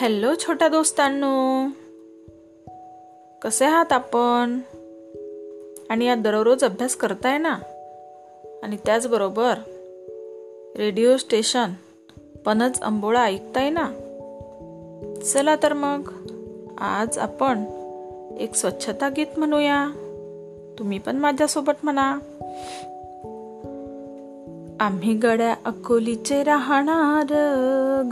Hello छोट्या दोस्तांनो. कसे आहात आपण? आणि यात दररोज अभ्यास करताय ना? आणि त्याचबरोबर रेडिओ स्टेशन पणच अंबोळा ऐकताय ना? चला तर मग आज आपण एक स्वच्छता गीत म्हणूया. तुम्ही पण माझ्यासोबत म्हणा. आम्ही गड्या अकोलीचे राहणार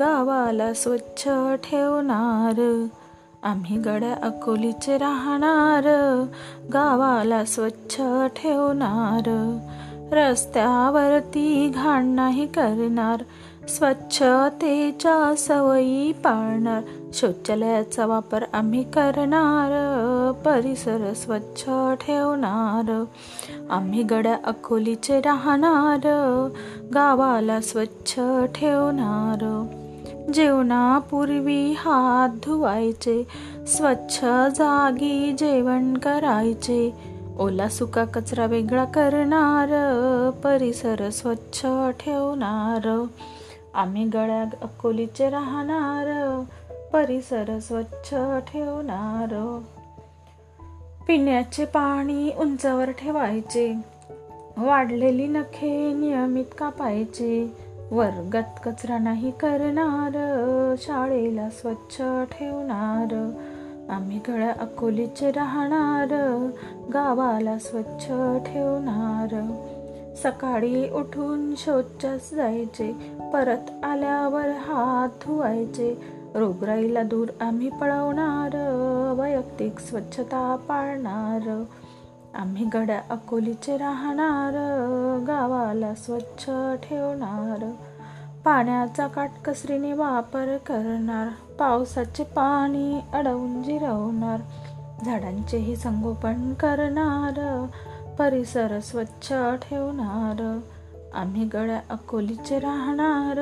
गावाला स्वच्छ ठेवणार. आम्ही गड्या अकोलीचे राहणार गावाला स्वच्छ ठेवणार. रस्त्यावरती घाण नाही करणार स्वच्छतेच्या सवयी पाळणार. शौचालयाचा वापर आम्ही करणार. परिसर स्वच्छ ठेवणार. आम्ही गड्या अकोलीचे राहणार. गावाला स्वच्छ ठेवणार. जेवणापूर्वी हात धुवायचे. स्वच्छ जागी जेवण करायचे. ओला सुका कचरा वेगळा करणार. परिसर स्वच्छ ठेवणार. आम्ही गळ्या अकोलीचे राहणार परिसर स्वच्छ ठेवणार. पिण्याचे पाणी उंचावर ठेवायचे वाढलेली नखे नियमित कापायचे वर्गात कचरा नाही करणार शाळेला स्वच्छ ठेवणार. आम्ही गळ्या अकोलीचे राहणार गावाला स्वच्छ ठेवणार. सकाळी उठून शौचास जायचे. परत आल्यावर हात धुवायचे. रोगराईला दूर आम्ही पळवणार वैयक्तिक स्वच्छता पाळणार. आम्ही गड्या अकोलीचे राहणार गावाला स्वच्छ ठेवणार. पाण्याचा काटकसरीने वापर करणार पावसाचे पाणी अडवून जिरवणार. झाडांचेही संगोपन करणार. परिसर स्वच्छ ठेवणार. आम्ही गळ्या अकोलीचे राहणार.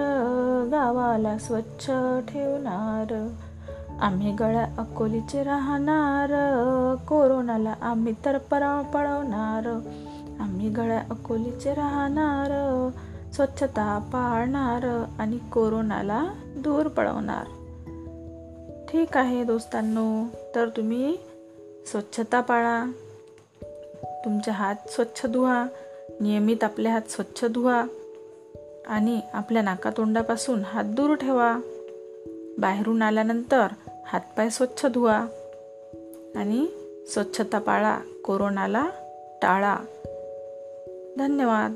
गावाला स्वच्छ ठेवणार. आम्ही गळ्या अकोलीचे राहणार. कोरोनाला आम्ही तर परा पळवणार. आम्ही गळ्या अकोलीचे राहणार. स्वच्छता पाळणार आणि कोरोनाला दूर पळवणार. ठीक आहे दोस्तांनो तर तुम्ही स्वच्छता पाळा. तुमचे हात स्वच्छ धुवा नियमित आपले हात स्वच्छ धुवा आणि आपल्या नाकातोंडापासून हात दूर ठेवा. बाहेरून आल्यानंतर हातपाय स्वच्छ धुवा आणि स्वच्छता पाळा कोरोनाला टाळा. धन्यवाद.